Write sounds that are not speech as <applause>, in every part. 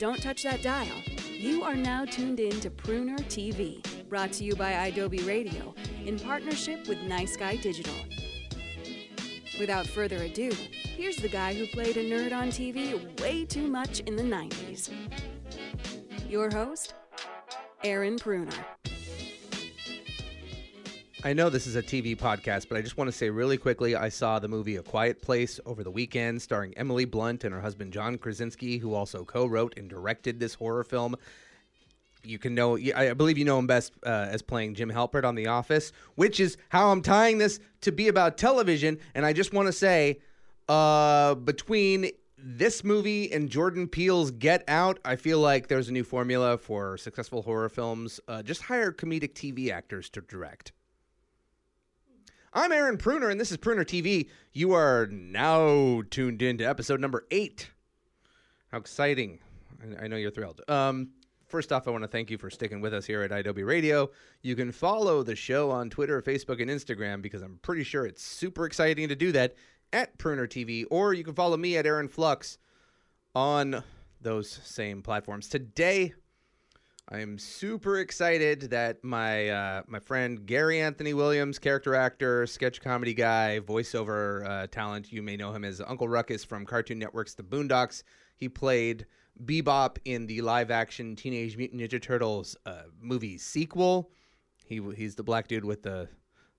Don't touch that dial. You are now tuned in to Pruner TV, brought to you by Adobe Radio in partnership with Nice Guy Digital. Without further ado, here's the guy who played a nerd on TV way too much in the 90s. Your host, Aaron Pruner. I know this is a TV podcast, but I just want to say really quickly I saw the movie A Quiet Place over the weekend, starring Emily Blunt and her husband John Krasinski, who also co wrote and directed this horror film. You can know, I believe you know him best uh, as playing Jim Halpert on The Office, which is how I'm tying this to be about television. And I just want to say, uh, between this movie and Jordan Peele's Get Out, I feel like there's a new formula for successful horror films. Uh, just hire comedic TV actors to direct. I'm Aaron Pruner, and this is Pruner TV. You are now tuned in to episode number eight. How exciting! I, I know you're thrilled. Um, first off, I want to thank you for sticking with us here at Adobe Radio. You can follow the show on Twitter, Facebook, and Instagram because I'm pretty sure it's super exciting to do that at Pruner TV, or you can follow me at Aaron Flux on those same platforms. Today, I am super excited that my uh, my friend Gary Anthony Williams, character actor, sketch comedy guy, voiceover uh, talent. You may know him as Uncle Ruckus from Cartoon Network's The Boondocks. He played Bebop in the live action Teenage Mutant Ninja Turtles uh, movie sequel. He he's the black dude with the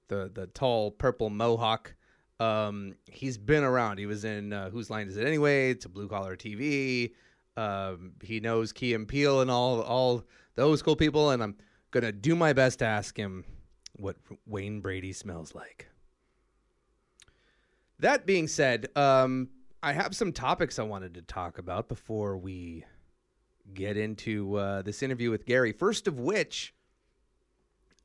the the tall purple mohawk. Um, he's been around. He was in uh, Whose Line Is It Anyway? To Blue Collar TV. Um, he knows Key and Peele and all all those cool people, and I'm gonna do my best to ask him what Wayne Brady smells like. That being said, um, I have some topics I wanted to talk about before we get into uh, this interview with Gary. First of which,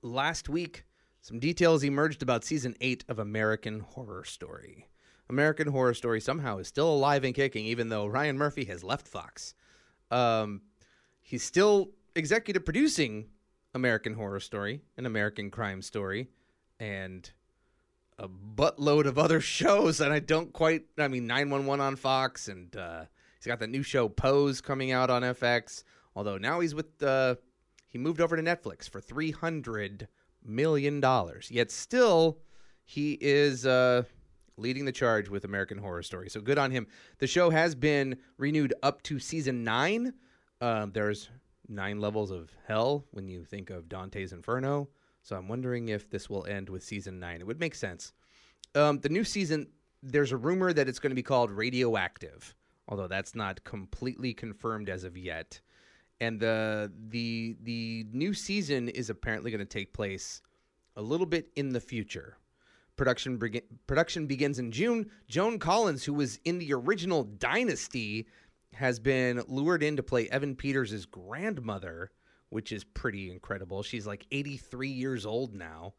last week, some details emerged about season eight of American Horror Story. American Horror Story somehow is still alive and kicking, even though Ryan Murphy has left Fox. Um, he's still executive producing American Horror Story, an American Crime Story, and a buttload of other <laughs> shows. And I don't quite, I mean, 911 on Fox, and uh, he's got the new show Pose coming out on FX. Although now he's with, uh, he moved over to Netflix for $300 million. Yet still, he is. Uh, leading the charge with American Horror Story. So good on him. The show has been renewed up to season nine. Um, there's nine levels of hell when you think of Dante's Inferno. So I'm wondering if this will end with season nine. It would make sense. Um, the new season, there's a rumor that it's going to be called Radioactive, although that's not completely confirmed as of yet. And the the the new season is apparently going to take place a little bit in the future. Production be- production begins in June. Joan Collins, who was in the original Dynasty, has been lured in to play Evan Peters' grandmother, which is pretty incredible. She's like 83 years old now.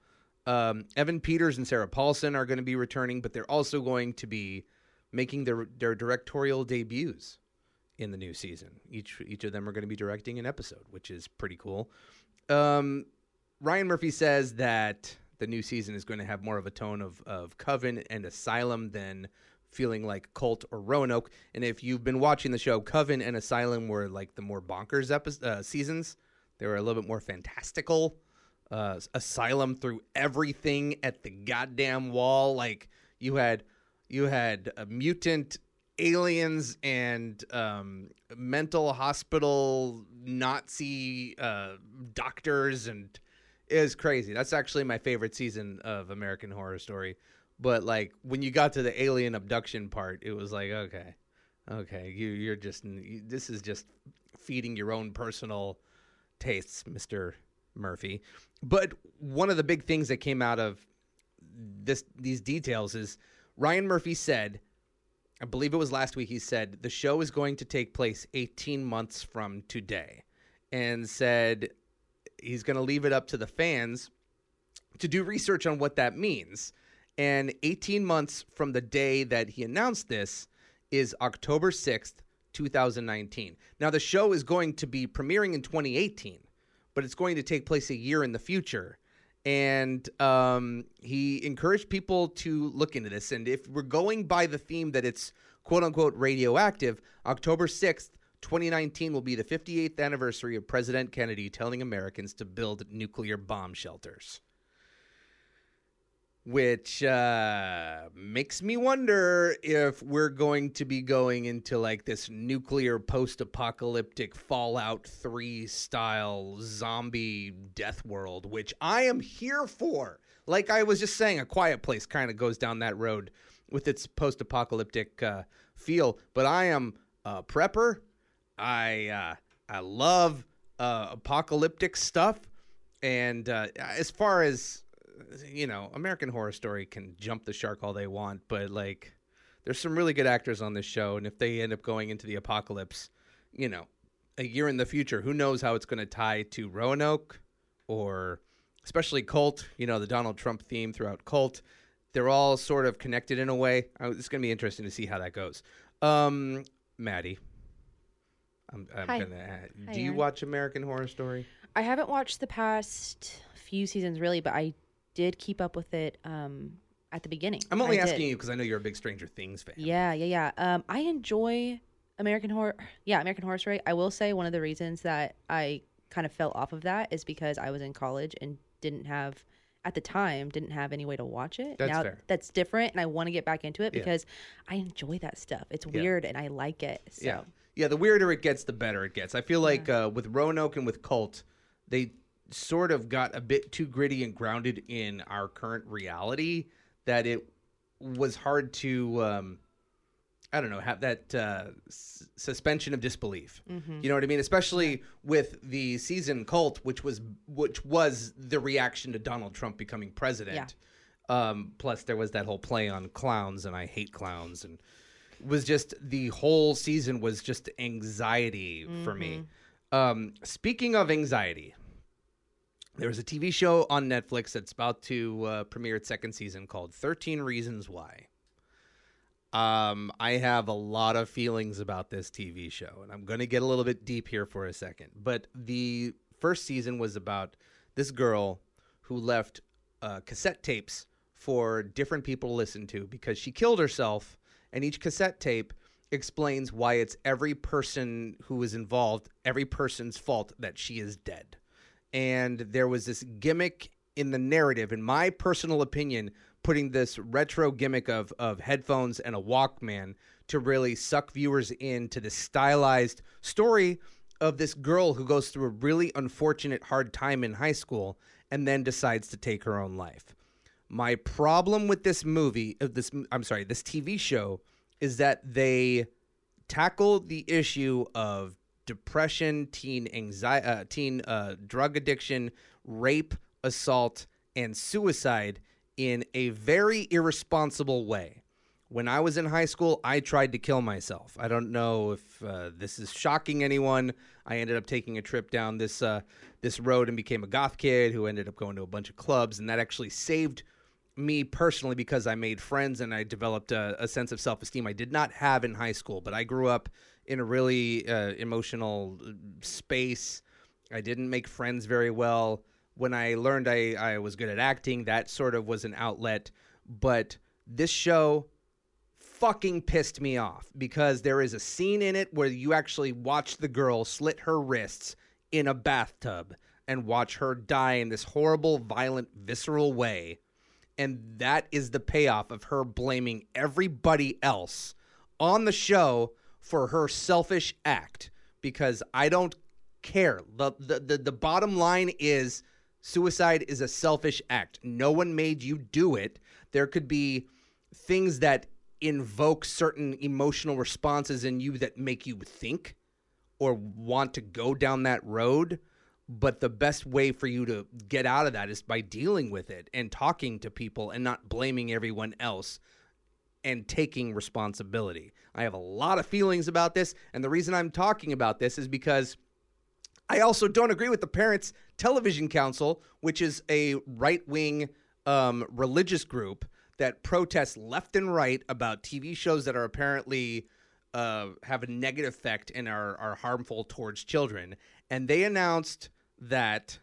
Um, Evan Peters and Sarah Paulson are going to be returning, but they're also going to be making their their directorial debuts in the new season. Each each of them are going to be directing an episode, which is pretty cool. Um, Ryan Murphy says that the new season is going to have more of a tone of, of Coven and Asylum than feeling like Cult or Roanoke. And if you've been watching the show, Coven and Asylum were like the more bonkers epi- uh, seasons. They were a little bit more fantastical. Uh, Asylum threw everything at the goddamn wall. Like you had you had a mutant aliens and um, mental hospital Nazi uh, doctors and is crazy. That's actually my favorite season of American Horror Story. But like when you got to the alien abduction part, it was like, okay, okay, you you're just you, this is just feeding your own personal tastes, Mister Murphy. But one of the big things that came out of this these details is Ryan Murphy said, I believe it was last week. He said the show is going to take place 18 months from today, and said he's going to leave it up to the fans to do research on what that means. And 18 months from the day that he announced this is October 6th, 2019. Now, the show is going to be premiering in 2018, but it's going to take place a year in the future. and um, he encouraged people to look into this. And if we're going by the theme that it's quote unquote radioactive, October 6th, 2019 will be the 58th anniversary of President Kennedy telling Americans to build nuclear bomb shelters. Which uh, makes me wonder if we're going to be going into like this nuclear post apocalyptic Fallout 3 style zombie death world, which I am here for. Like I was just saying, A Quiet Place kind of goes down that road with its post apocalyptic uh, feel, but I am a prepper. I uh, I love uh, apocalyptic stuff, and uh, as far as you know, American Horror Story can jump the shark all they want, but like, there's some really good actors on this show, and if they end up going into the apocalypse, you know, a year in the future, who knows how it's going to tie to Roanoke or especially Cult, you know, the Donald Trump theme throughout Cult. They're all sort of connected in a way. It's going to be interesting to see how that goes. Um, Maddie, I'm, I'm Hi. gonna. add- Hi, do you Aaron. watch American Horror Story? I haven't watched the past few seasons really, but I did keep up with it um, at the beginning. I'm only I asking did. you because I know you're a big Stranger Things fan. Yeah, yeah, yeah. Um, I enjoy American Horror. Yeah, American Horror Story. I will say one of the reasons that I kind of fell off of that is because I was in college and didn't have at the time didn't have any way to watch it. That's now fair. that's different, and I want to get back into it Yeah. because I enjoy that stuff. It's Yeah. weird and I like it. So Yeah. Yeah, the weirder it gets, the better it gets. I feel like uh, with Roanoke and with Cult, they sort of got a bit too gritty and grounded in our current reality that it was hard to, um, I don't know, have that uh, s- suspension of disbelief. You know what I mean? Especially with the season Cult, which was which was the reaction to Donald Trump becoming president. Um, plus, there was that whole play on clowns, and I hate clowns, and was just the whole season was just anxiety for me. Um, speaking of anxiety, there was a TV show on Netflix that's about to uh, premiere its second season called 13 Reasons Why. Um, I have a lot of feelings about this TV show, and I'm going to get a little bit deep here for a second. But the first season was about this girl who left uh, cassette tapes for different people to listen to because she killed herself, and each cassette tape explains why it's every person who is involved, every person's fault that she is dead. And there was this gimmick in the narrative, in my personal opinion, putting this retro gimmick of of headphones and a Walkman to really suck viewers into this stylized story of this girl who goes through a really unfortunate hard time in high school and then decides to take her own life. My problem with this movie, of this I'm sorry, this TV show is that they tackle the issue of depression, teen anxiety, uh, teen uh, drug addiction, rape, assault, and suicide in a very irresponsible way. When I was in high school, I tried to kill myself. I don't know if uh, this is shocking anyone. I ended up taking a trip down this uh, this road and became a goth kid who ended up going to a bunch of clubs, and that actually saved me personally because I made friends and I developed a, a sense of self esteem I did not have in high school. But I grew up in a really uh, emotional uh, space. I didn't make friends very well. When I learned I, I was good at acting, that sort of was an outlet. But this show fucking pissed me off because there is a scene in it where you actually watch the girl slit her wrists in a bathtub and watch her die in this horrible, violent, visceral way. And that is the payoff of her blaming everybody else on the show for her selfish act because I don't care. The, the, the, the bottom line is suicide is a selfish act. No one made you do it. There could be things that invoke certain emotional responses in you that make you think or want to go down that road. But the best way for you to get out of that is by dealing with it and talking to people and not blaming everyone else and taking responsibility. I have a lot of feelings about this. And the reason I'm talking about this is because I also don't agree with the Parents Television Council, which is a right wing um, religious group that protests left and right about TV shows that are apparently uh, have a negative effect and are, are harmful towards children. And they announced that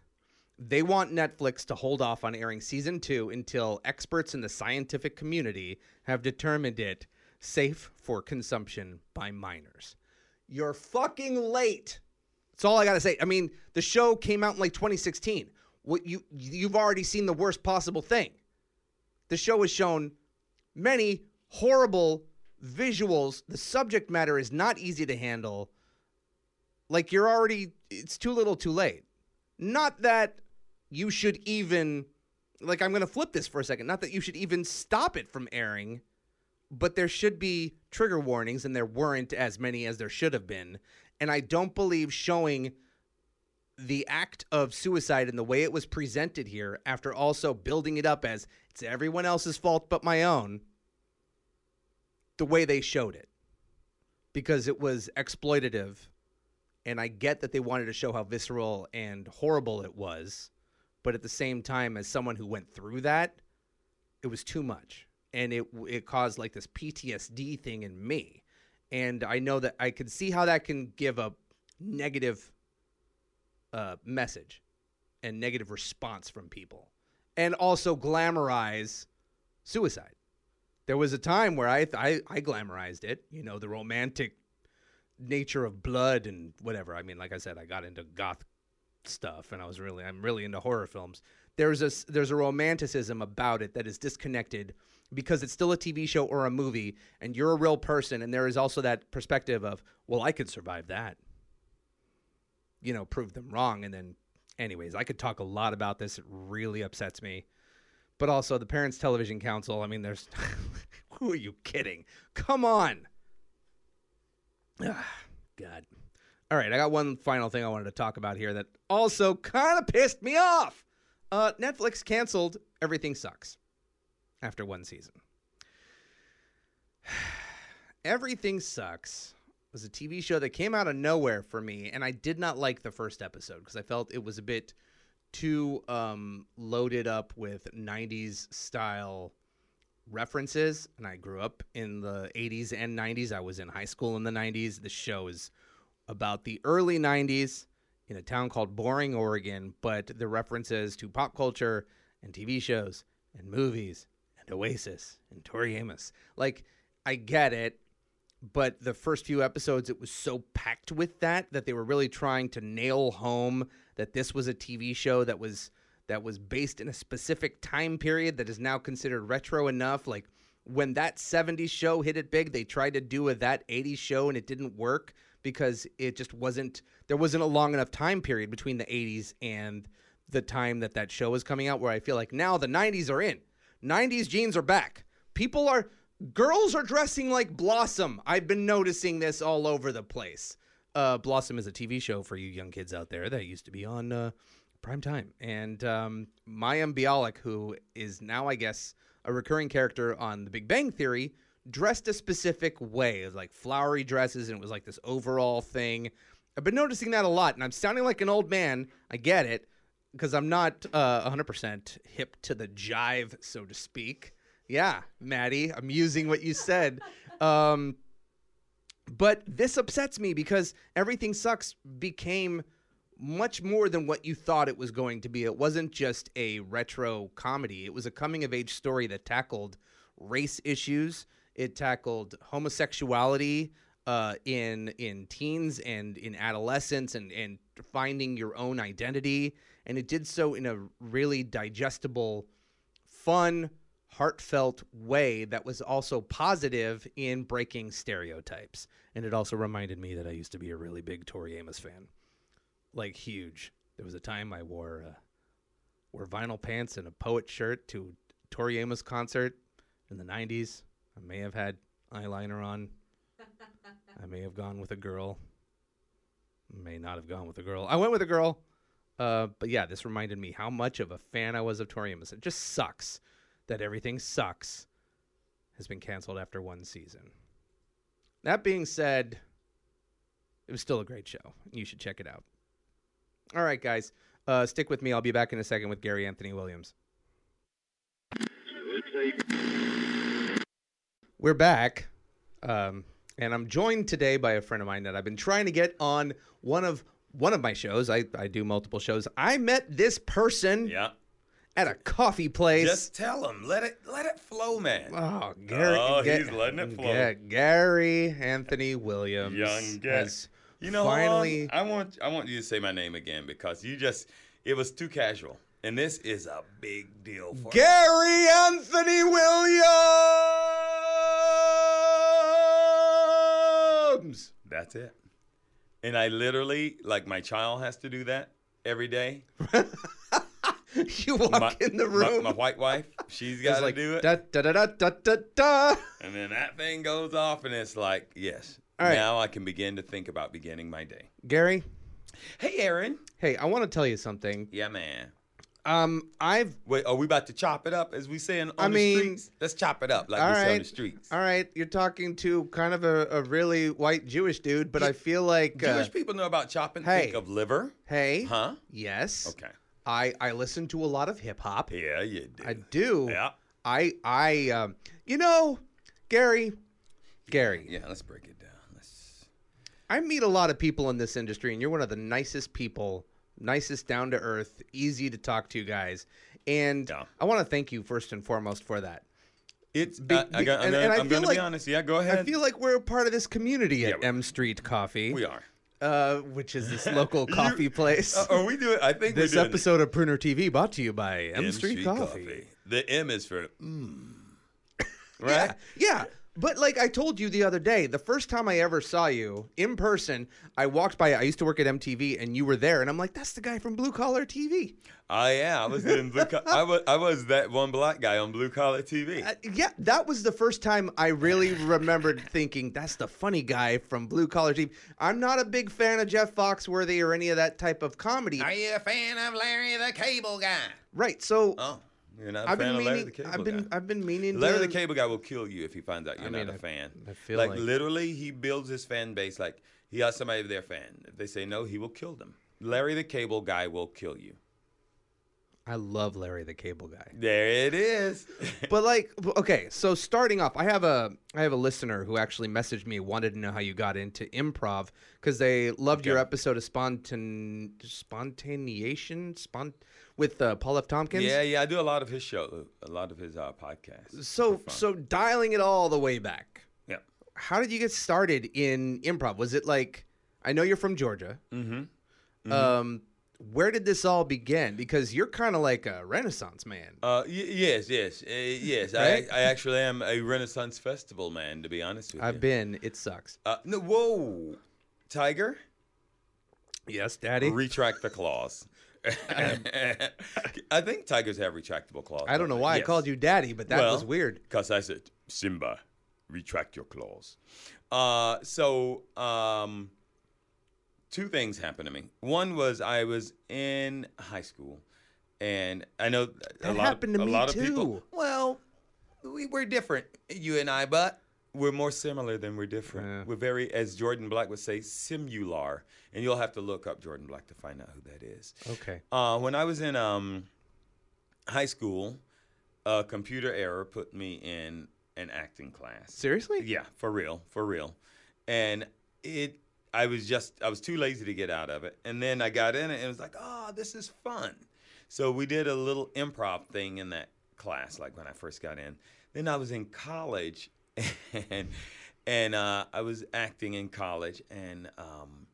They want Netflix to hold off on airing season two until experts in the scientific community have determined it safe for consumption by minors. You're fucking late. That's all I gotta say. I mean, the show came out in like 2016. What you you've already seen the worst possible thing. The show has shown many horrible visuals. The subject matter is not easy to handle. Like you're already it's too little too late. Not that you should even like I'm going to flip this for a second. Not that you should even stop it from airing, but there should be trigger warnings and there weren't as many as there should have been. And I don't believe showing the act of suicide and the way it was presented here after also building it up as it's everyone else's fault but my own the way they showed it because it was exploitative and I get that they wanted to show how visceral and horrible it was but at the same time as someone who went through that it was too much and it it caused like this PTSD thing in me and I know that I could see how that can give a negative uh, message and negative response from people, and also glamorize suicide. There was a time where I, I I glamorized it, you know, the romantic nature of blood and whatever. I mean, like I said, I got into goth stuff, and I was really I'm really into horror films. There's a there's a romanticism about it that is disconnected because it's still a TV show or a movie, and you're a real person, and there is also that perspective of, well, I could survive that you know, prove them wrong. And then, anyways, I could talk a lot about this. It really upsets me. But also, the Parents Television Council, I mean, there's. <laughs> who are you kidding? Come on. God. All right, I got one final thing I wanted to talk about here that also kind of pissed me off. Uh, Netflix canceled Everything Sucks after one season. <sighs> Everything Sucks was a TV show that came out of nowhere for me, and I did not like the first episode because I felt it was a bit too um, loaded up with 90s style references. And I grew up in the 80s and 90s. I was in high school in the 90s. The show is about the early 90s in a town called Boring, Oregon, but the references to pop culture and TV shows and movies and Oasis and Tori Amos. Like, I get it but the first few episodes it was so packed with that that they were really trying to nail home that this was a TV show that was that was based in a specific time period that is now considered retro enough like when that 70s show hit it big they tried to do a that 80s show and it didn't work because it just wasn't there wasn't a long enough time period between the 80s and the time that that show was coming out where I feel like now the 90s are in 90s jeans are back people are girls are dressing like Blossom. I've been noticing this all over the place. Uh, Blossom is a TV show for you young kids out there that used to be on uh, prime time. And um, Mayim Bialik, who is now, I guess, a recurring character on The Big Bang Theory, dressed a specific way. It was like flowery dresses, and it was like this overall thing. I've been noticing that a lot, and I'm sounding like an old man. I get it, because I'm not uh, 100% hip to the jive, so to speak. Yeah, Maddie, I'm using what you said. <laughs> Um, but this upsets me because everything sucks became much more than what you thought it was going to be. It wasn't just a retro comedy. It was a coming of age story that tackled race issues. It tackled homosexuality uh, in in teens and in adolescence and and finding your own identity. And it did so in a really digestible, fun, heartfelt way that was also positive in breaking stereotypes. And it also reminded me that I used to be a really big Tori Amos fan, like huge. There was a time I wore uh, wore vinyl pants and a poet shirt to Tori Amos concert in the '90s. I may have had eyeliner on. I may have gone with a girl. May not have gone with a girl. I went with a girl. Uh, but yeah, this reminded me how much of a fan I was of Tori Amos. It just sucks that everything sucks has been canceled after one season. That being said, it was still a great show. You should check it out. All right, guys, uh, stick with me. I'll be back in a second with Gary Anthony Williams. We're back, um, and I'm joined today by a friend of mine that I've been trying to get on one of one of my shows. I, I do multiple shows. I met this person Yeah. at a coffee place. Just tell him. Let it let it flow, man. oh, Gary. Oh, Ga- he's letting it flow. Ga- Gary Anthony Williams. Young Gary. You know, finally. Um, I want I want you to say my name again because you just it was too casual, and this is a big deal for Gary Anthony Williams. That's it. And I literally like my child has to do that every day. <laughs> you walk My, in the room. My, white wife, she's <laughs> got to like, do it, da, da, da, da, da, da. and then that thing goes off, and it's like, yes. All right. Now I can begin to think about beginning my day. Gary, Hey, Aaron. hey, I want to tell you something. Yeah, man. Um, I've Wait, are we about to chop it up as we say in, on I the mean- streets? Let's chop it up like all we say on right, the streets. all right. You're talking to kind of a, a really white Jewish dude, but I feel like uh, Jewish people know about chopping. hey. Think of liver. Hey, Huh? yes. Okay. I I listen to a lot of hip hop. Yeah, you do. I do. Yeah. I I um, you know, Gary, Gary. Yeah, let's break it. I meet a lot of people in this industry, and you're one of the nicest people, nicest, down to earth, easy to talk to guys. And Yeah. I want to thank you first and foremost for that. It's. Be- I, I be- got, I'm and- and I I'm feel gonna like- be honest. Yeah, go ahead. I feel like we're a part of this community at Yeah, M Street Coffee, we are. uh, which is this local <laughs> coffee place. Uh, are we doing? I think this episode of Pruner TV brought to you by M, M Street, Coffee. The M is for mm. <laughs> Yeah, right. yeah. But like I told you the other day, the first time I ever saw you in person, I walked by. I used to work at MTV, and you were there, and I'm like, "That's the guy from Blue Collar TV." Oh yeah, I was doing blue. Co- I was I was that one black guy on blue collar TV. Uh, yeah, that was the first time I really remembered thinking, "That's the funny guy from Blue Collar TV." I'm not a big fan of Jeff Foxworthy or any of that type of comedy. Are you a fan of Larry the Cable Guy? right. So Oh, you're not a I've fan been of Larry meaning. the Cable I've been. Guy. I've been meaning. Larry to, the Cable Guy will kill you if he finds out you're I mean, not a I- fan. I feel like, like- literally, he builds his fan base. Like he has somebody their fan. If they say no, he will kill them. Larry the Cable Guy will kill you. I love Larry the Cable Guy. There it is. <laughs> but like okay so starting off i have a i have a listener who actually messaged me wanted to know how you got into improv because they loved your episode of spontan spontaneation spont with uh, paul f tompkins yeah, yeah. I do a lot of his show, a lot of his uh, podcasts. so so dialing it all the way back yeah. how did you get started in improv was it like i know you're from georgia Mm-hmm. um where did this all begin because you're kind of like a renaissance man Uh, y- yes, yes, uh, yes. Right? I, I actually am a Renaissance Festival man, to be honest with you. i've been it sucks Uh, no, whoa, Tiger. yes daddy Retract the claws. <laughs> I think tigers have retractable claws. i don't know why i called you daddy but that was weird Because I said, Simba, retract your claws. Uh, so, um, two things happened to me. One was I was in high school, and I know a lot, happened to a me lot of too. people. Well, we, we're different, you and I, but we're more similar than we're different. Yeah. We're very, as Jordan Black would say, simular. And you'll have to look up Jordan Black to find out who that is. okay Uh, when I was in um, high school, a computer error put me in an acting class. seriously Yeah, for real, for real. And it, I was just, I was too lazy to get out of it. And then I got in it and was like, oh, this is fun. So we did a little improv thing in that class, like when I first got in. Then I was in college, <laughs> and and uh, I was acting in college, and um,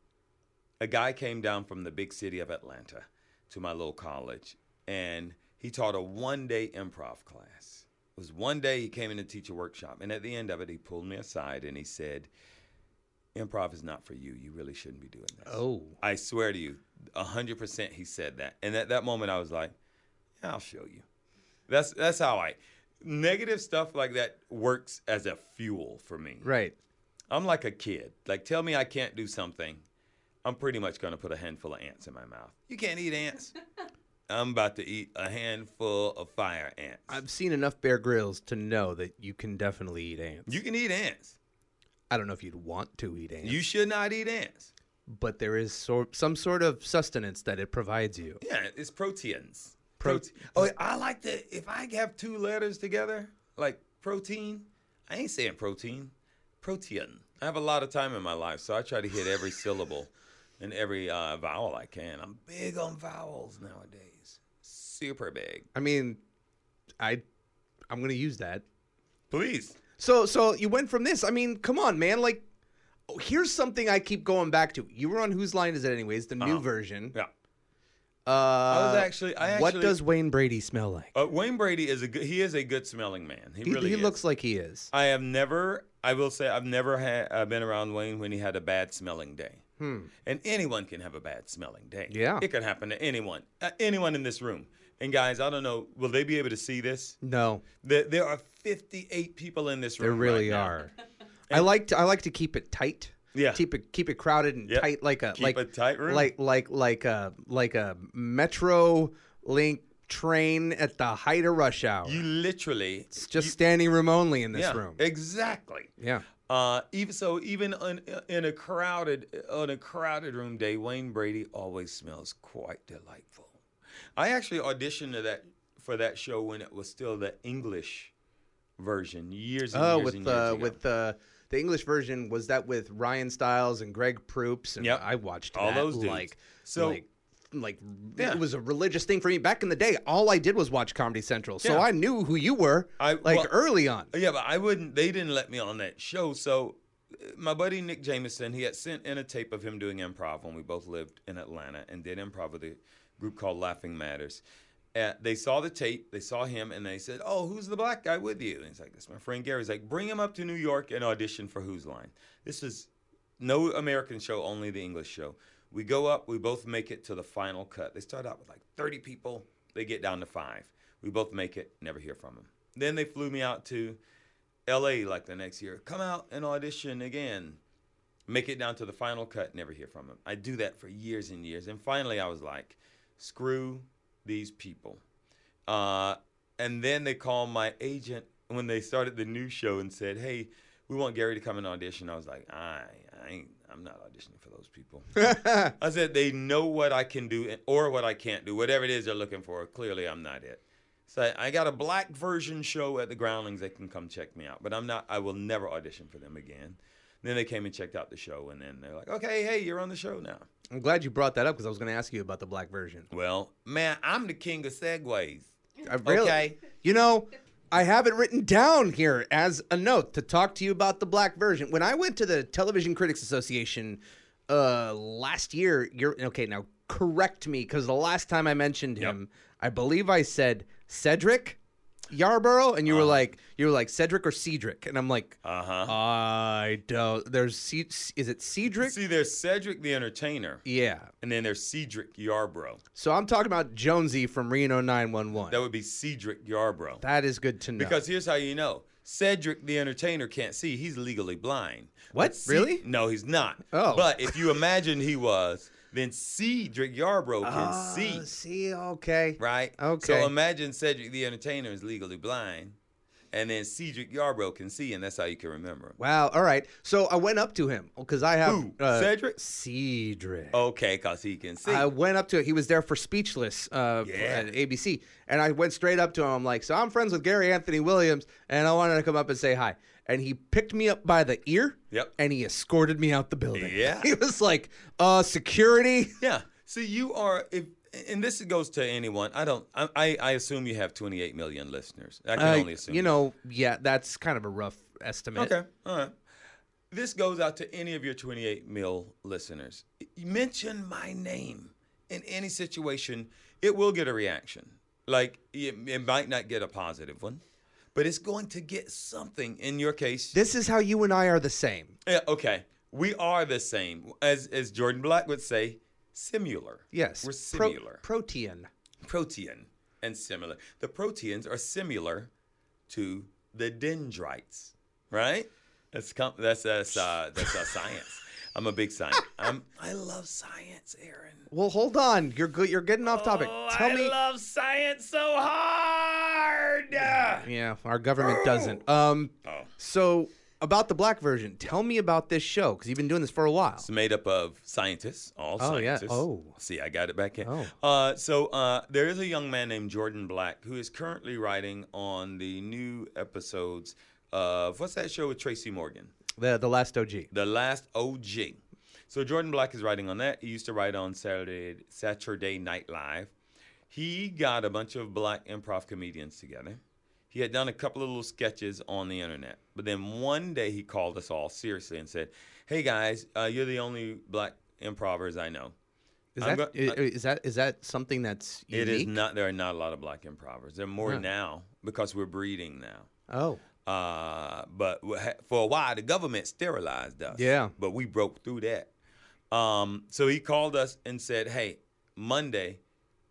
a guy came down from the big city of Atlanta to my little college, and he taught a one-day improv class. It was one day he came in to teach a workshop, and at the end of it, he pulled me aside and he said, "Improv is not for you. You really shouldn't be doing this." Oh, I swear to you, hundred percent, he said that. And at that moment, I was like, yeah, "I'll show you." That's that's how I. Negative stuff like that works as a fuel for me. right. I'm like a kid. Like, tell me I can't do something, I'm pretty much gonna put a handful of ants in my mouth. You can't eat ants. <laughs> I'm about to eat a handful of fire ants. I've seen enough Bear Grylls to know that you can definitely eat ants. you can eat ants. I don't know if you'd want to eat ants, You should not eat ants. but there is sor- some sort of sustenance that it provides you. Yeah, it's proteins. Pro- Prote- oh, I like to. If I have two letters together, like protein, I ain't saying protein, protein. I have a lot of time in my life, so I try to hit every <laughs> syllable. and every uh, vowel I can. I'm big on vowels nowadays. Super big. I mean, I I'm gonna use that. Please. So so you went from this. I mean, come on, man. Like, oh, here's something I keep going back to. You were on whose line is it anyways? The new Uh-huh. version. Yeah. Uh, I was actually. I what actually, does Wayne Brady smell like? uh, Wayne Brady is a good. He is a good smelling man. He, he really he is. looks like he is. I have never. I will say I've never had uh, been around Wayne when he had a bad smelling day. Hmm. And anyone can have a bad smelling day. Yeah. It can happen to anyone. Uh, anyone in this room. And guys, I don't know. Will they be able to see this? No, There, there are 58 people in this room. there really right are. <laughs> I like to I like to keep it tight. Yeah. Keep it keep it crowded and Yep. tight like a Keep like a tight room. like like like a like a metro link train at the height of rush hour. You literally. it's just standing room only in this yeah, room. Exactly. yeah. Uh, even so, even in, in a crowded on a crowded room day, Wayne Brady always smells quite delightful. I actually auditioned to that for that show when it was still the English version years and Oh, years with and years uh, ago. with the the English version was that with Ryan Stiles and Greg Proops and Yep. I watched All those dudes. like So- like like Yeah. it was a religious thing for me back in the day. All I did was watch Comedy Central, so Yeah. I knew who you were I- like well- early on. Yeah, but I wouldn't. They didn't let me on that show. So, uh, my buddy Nick Jameson, he had sent in a tape of him doing improv when we both lived in Atlanta and did improv with a group called Laughing Matters. They saw the tape, they saw him, and they said, "Oh, who's the black guy with you?" And he's like, "That's my friend Gary." He's like, "Bring him up to New York and audition for Whose Line." This is no American show, only the English show. We go up, we both make it to the final cut. They start out with like 30 people, they get down to five. We both make it, never hear from them. Then they flew me out to LA like the next year. Come out and audition again. Make it down to the final cut, never hear from them. I do that for years and years. And finally, I was like, screw these people. Uh, and then they called my agent when they started the new show and said, hey, we want Gary to come and audition. I was like, I, I ain't, I'm not auditioning for those people. <laughs> I said, they know what I can do or what I can't do. Whatever it is they're looking for, clearly I'm not it. So I got a black version show at the Groundlings. They can come check me out, but I'm not. I will never audition for them again. Then they came and checked out the show, and then they're like, "Okay, hey, you're on the show now." I'm glad you brought that up because I was going to ask you about the black version. Well, man, I'm the king of segues. I really, Okay. You know, I have it written down here as a note to talk to you about the black version. When I went to the Television Critics Association uh last year, you're okay, now correct me cuz the last time I mentioned him, I believe I said Cedric Yarbrough and you were like you were like Cedric or Cedric and I'm like Uh huh. I don't there's C- is it Cedric? See, there's Cedric the Entertainer, yeah. and then there's Cedric Yarbrough. So I'm talking about Jonesy from Reno 911. That would be Cedric Yarbrough. that is good to know. Because here's how you know. Cedric the Entertainer can't see. He's legally blind. What? Ce- Really? No, he's not. Oh. But if you imagine he was, then Cedric Yarbrough can Ah, see. see, okay. Right? Okay. So imagine Cedric the Entertainer is legally blind, and then Cedric Yarbrough can see, and that's how you can remember him. Wow. All right. So I went up to him because I have Who? uh, Cedric? Cedric. Okay, because he can see. I went up to it. He was there for Speechless uh, Yeah. at ABC, and I went straight up to him. I'm like, "So I'm friends with Gary Anthony Williams, and I wanted to come up and say hi." And he picked me up by the ear. Yep. And he escorted me out the building. <laughs> Yeah. He was like, "Uh, security." <laughs> yeah. See, you are if. And this goes to anyone. I don't. I, I, I assume you have 28 million listeners. I can Uh, only assume. you know, yeah, that's kind of a rough estimate. Okay. All right. This goes out to any of your 28 mil listeners. Mention my name in any situation, it will get a reaction. Like it, it might not get a positive one, but it's going to get something. In your case, This is how you and I are the same. yeah, okay, we are the same. As as Jordan Black would say, similar. Yes. we're Pro- similar. protein. protein and similar. The proteins are similar to the dendrites, right? That's com- that's that's uh, that's uh, science. I'm a big science. <laughs> I'm I love science, Aaron. Well, hold on. You're good. You're getting off topic. Tell me. Oh, love science so hard. Yeah, our government doesn't. Um, so about the black version, tell me about this show because you've been doing this for a while. It's made up of scientists, all Oh, yeah. scientists. Oh. See, I got it back in. Oh. Uh, so uh, there is a young man named Jordan Black who is currently writing on the new episodes of what's that show with Tracy Morgan? The the last OG. The Last OG. So Jordan Black is writing on that. He used to write on Saturday Saturday Night Live. He got a bunch of black improv comedians together. He had done a couple of little sketches on the internet, but then one day he called us all seriously and said, "Hey guys, uh, you're the only black improvers I know." Is that, go- is that is that something that's unique? It is not. There are not a lot of black improvers. There are more now because we're breeding now. Oh, Uh, but for a while, the government sterilized us. Yeah. But we broke through that. Um, so he called us and said, "Hey, Monday,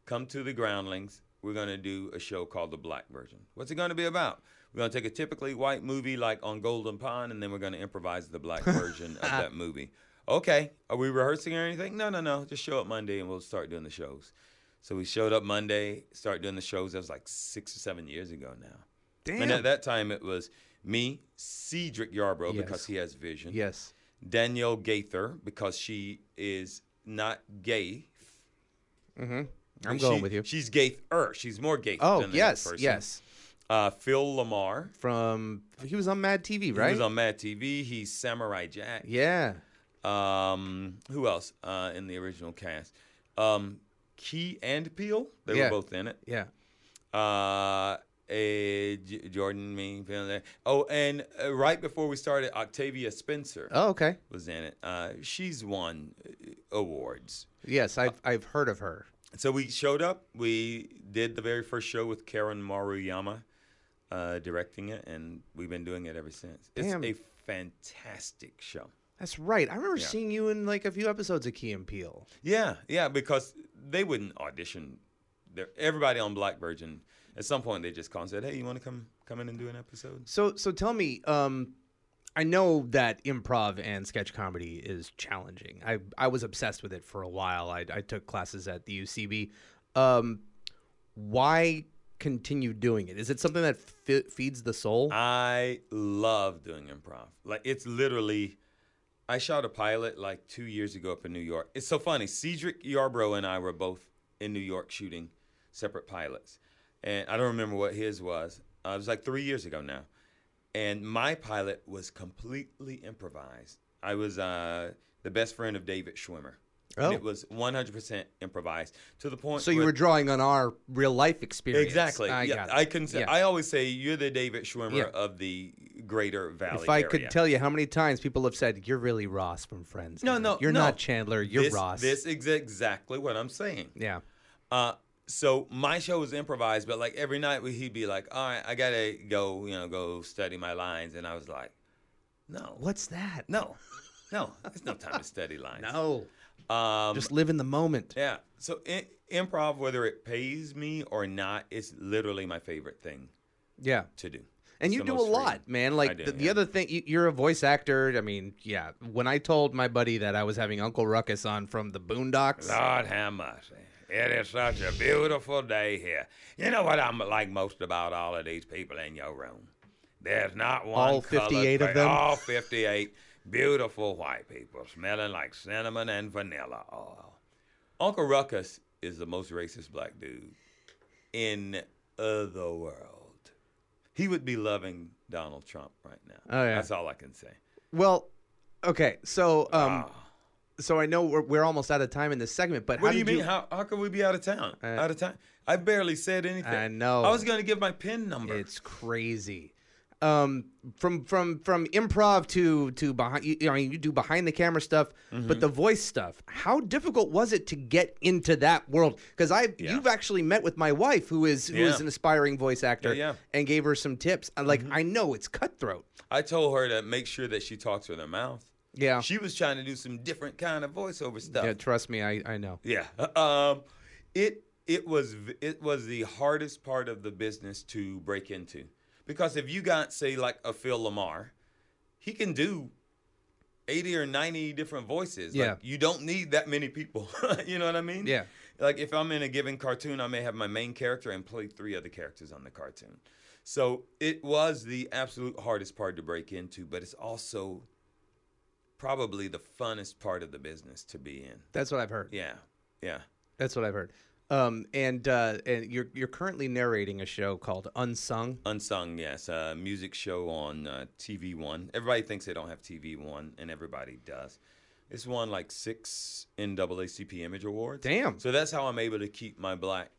come to the Groundlings. We're gonna do a show called the Black Version. What's it gonna be about? We're gonna take a typically white movie like on Golden Pond, and then we're gonna improvise the black version of <laughs> that movie. Okay. Are we rehearsing or anything? No, no, no. Just show up Monday, and we'll start doing the shows. So we showed up Monday, start doing the shows. That was like six or seven years ago now. damn. And at that time, it was me, Cedric Yarbrough, Yes. because he has vision. yes. Danielle Gaither, because she is not gay. Mm-hmm. I'm She- going with you. She's Gaither. She's more gay Oh than the yes, person. yes. Uh, Phil LaMarr. From he was on Mad TV, right? He was on Mad TV. He's Samurai Jack. yeah. Um, who else uh, in the original cast? Um, Key and Peele. They Yeah. were both in it. Yeah. Uh, eh, J- Jordan, me, Phil. Oh, and uh, right before we started, Octavia Spencer Oh, okay. was in it. Uh, she's won uh, awards. Yes, I've I've heard of her. So we showed up. We did the very first show with Karen Maruyama uh, directing it, and we've been doing it ever since. It's Damn. a fantastic show. That's right. I remember Yeah. seeing you in like a few episodes of Key and Peele. Yeah, yeah, because they wouldn't audition. They're, everybody on Black Version, at some point, they just called and said, "Hey, you want to come come in and do an episode?" So so tell me, um, I know that improv and sketch comedy is challenging. I I was obsessed with it for a while. I I took classes at the UCB. Um, why continue doing it? Is it something that fe- feeds the soul? I love doing improv. Like it's literally, I shot a pilot like two years ago up in New York. It's so funny. Cedric Yarbrough and I were both in New York shooting separate pilots, and I don't remember what his was. Uh, it was like three years ago now, and my pilot was completely improvised. I was uh, the best friend of David Schwimmer. Oh. And it was 100% improvised to the point. so you where- were drawing on our real life experience. Exactly. I yeah. I can. Say, Yeah. I always say you're the David Schwimmer Yeah. of the Greater Valley. if I area. could tell you how many times people have said you're really Ross from Friends. No, no, you're no. not Chandler. You're this, Ross. This is exactly what I'm saying. yeah. Uh, so my show was improvised, but like every night he'd be like, "All right, I gotta go, you know, go study my lines," and I was like, "No, What's that? no, no, there's no time to study lines." No. um, Just live in the moment. yeah. So i improv, whether it pays me or not, is literally my favorite thing Yeah. to do. And It's you do a lot, freedom. man. Like do, the, the yeah. other thing, you, you're a voice actor. I mean, yeah. When I told my buddy that I was having Uncle Ruckus on from the Boondocks, Lord have mercy. It is such a beautiful day here. You know what I'm like most about all of these people in your room? There's not one. All colored 58 of them? All 58 beautiful white people smelling like cinnamon and vanilla oil. Uncle Ruckus is the most racist black dude in uh, the world. He would be loving Donald Trump right now. Oh, yeah. That's all I can say. well, okay. So, um, Ah. So I know we're, we're almost out of time in this segment, but What how do you mean? How, how can we be out of town? Uh, out of time? I barely said anything. I know. I was going to give my pin number. It's crazy. Um, from from from improv to to behind. You, I mean, you do behind the camera stuff, Mm-hmm. but the voice stuff. How difficult was it to get into that world? Because I, Yeah. you've actually met with my wife, who is who is Yeah. an aspiring voice actor, Yeah, Mm-hmm. and gave her some tips. Like I know it's cutthroat. I told her to make sure that she talks with her mouth. Yeah, She was trying to do some different kind of voiceover stuff. yeah. Trust me, I I know. Yeah. Um, it it was it was the hardest part of the business to break into because if you got say like a Phil LaMarr, he can do. 80 or 90 different voices. Yeah. Like, you don't need that many people. <laughs> you know what I mean? Yeah. Like if I'm in a given cartoon, I may have my main character and play three other characters on the cartoon. So it was the absolute hardest part to break into, but it's also probably the funnest part of the business to be in. That's what I've heard. Yeah. Yeah. That's what I've heard. Um, and uh, and you're you're currently narrating a show called Unsung. Unsung, yes, a music show on uh, TV One. Everybody thinks they don't have TV One, and everybody does. It's won like six NAACP Image Awards. Damn. So that's how I'm able to keep my black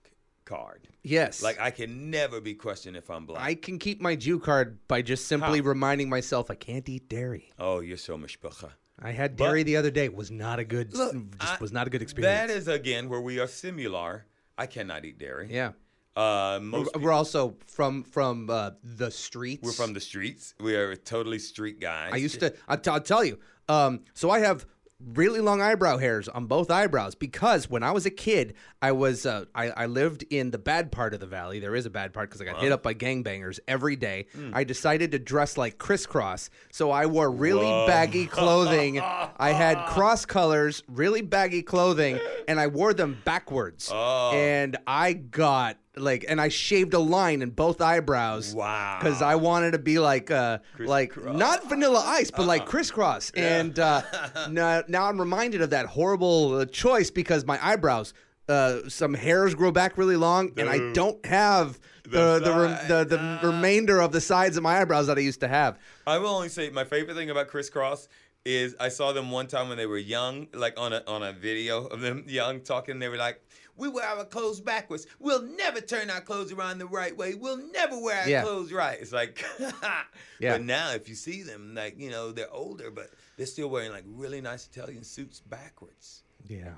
card. Yes. Like I can never be questioned if I'm black. I can keep my Jew card by just simply How? reminding myself I can't eat dairy. oh, you're so mishpacha. I had But- dairy the other day. It was not a good. Look, just I- was not a good experience. That is again where we are similar. I cannot eat dairy. yeah. Uh, we're also from from uh, the streets. we're from the streets. We are totally street guys. I used to. I'll, t- I'll tell you. Um, so I have really long eyebrow hairs on both eyebrows because when I was a kid, I was uh, I, I lived in the bad part of the valley. There is a bad part because I got hit up by gangbangers every day. Hmm. I decided to dress like Kris Kross, so I wore really Whoa. baggy <laughs> clothing. I had <laughs> Cross Colours, really baggy clothing, and I wore them backwards. Oh. And I got like, and I shaved a line in both eyebrows. Wow. Because I wanted to be like, uh, like Kris Kross. not Vanilla Ice, but like Kris Kross. And uh, <laughs> now, now I'm reminded of that horrible uh, choice because my eyebrows, uh, some hairs grow back really long, and I don't have the The the the, the remainder of the sides of my eyebrows that I used to have. I will only say my favorite thing about Kris Kross is I saw them one time when they were young, like on a on a video of them <laughs> young talking. They were like, "We wear our clothes backwards. We'll never turn our clothes around the right way. We'll never wear our Yeah. clothes right." It's like, <laughs> Yeah. But now if you see them, like you know, they're older, but they're still wearing like really nice Italian suits backwards. Yeah,